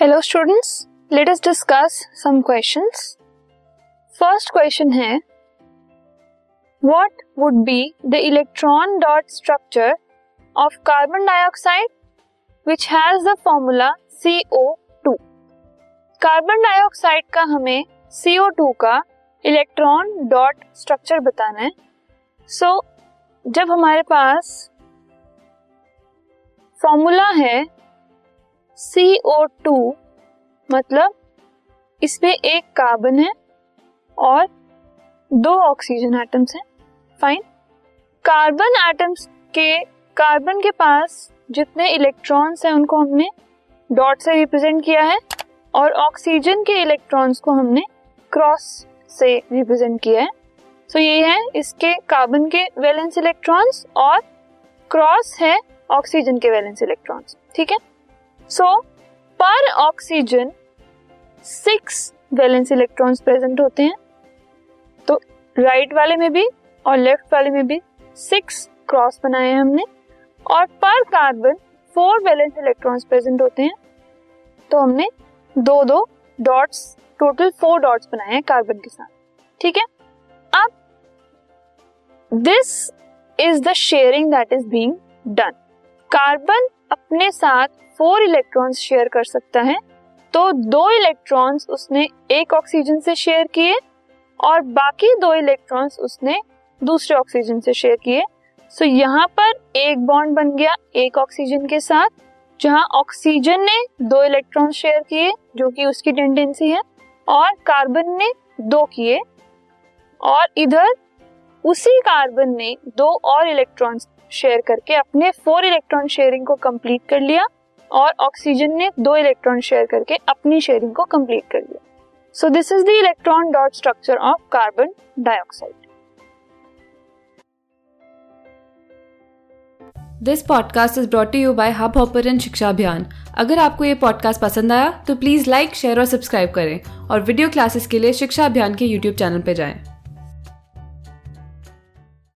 Hello students let us discuss some questions first question है what would be the electron dot structure of carbon dioxide which has the formula CO2 carbon dioxide का हमें CO2 का electron dot structure बताना है. सो so, जब हमारे पास formula है CO2 मतलब इसमें एक कार्बन है और दो ऑक्सीजन एटम्स हैं। फाइन कार्बन एटम्स के कार्बन के पास जितने इलेक्ट्रॉन्स हैं उनको हमने डॉट से रिप्रेजेंट किया है और ऑक्सीजन के इलेक्ट्रॉन्स को हमने क्रॉस से रिप्रेजेंट किया है। सो so, ये है इसके कार्बन के वैलेंस इलेक्ट्रॉन्स और क्रॉस है ऑक्सीजन के वैलेंस इलेक्ट्रॉन्स ठीक है? So per oxygen six valence electrons present होते हैं। तो राइट right वाले में भी और लेफ़्ट वाले में भी सिक्स क्रॉस बनाए हैं हमने। और per carbon four valence electrons present होते हैं। तो हमने दो दो डॉट्स टोटल फोर डॉट्स बनाए हैं कार्बन के साथ। ठीक है? अब this is the sharing that is being done carbon अपने साथ फोर इलेक्ट्रॉन्स शेयर कर सकता है। तो दो इलेक्ट्रॉन्स उसने एक ऑक्सीजन से शेयर किए और बाकी दो इलेक्ट्रॉन्स उसने दूसरे ऑक्सीजन से शेयर किए। सो यहाँ पर एक बॉन्ड बन गया एक ऑक्सीजन के साथ, जहाँ ऑक्सीजन ने दो इलेक्ट्रॉन शेयर किए, जो कि उसकी टेंडेंसी है, और कार्बन ने दो किए। और इधर उसी कार्बन ने दो और इलेक्ट्रॉन्स शेयर करके अपने फोर इलेक्ट्रॉन शेयरिंग को कंप्लीट कर लिया और ऑक्सीजन ने दो इलेक्ट्रॉन शेयर करके अपनी शेयरिंग को कंप्लीट कर लिया। So this is the electron dot structure of carbon dioxide this podcast is brought you by Hub Hopper शिक्षा अभियान अगर आपको ये पॉडकास्ट पसंद आया तो प्लीज़ लाइक शेयर और सब्सक्राइब करें और वीडियो क्लासेस के लिए शिक्षा अभियान के यूट्यूब चैनल पर जाएँ।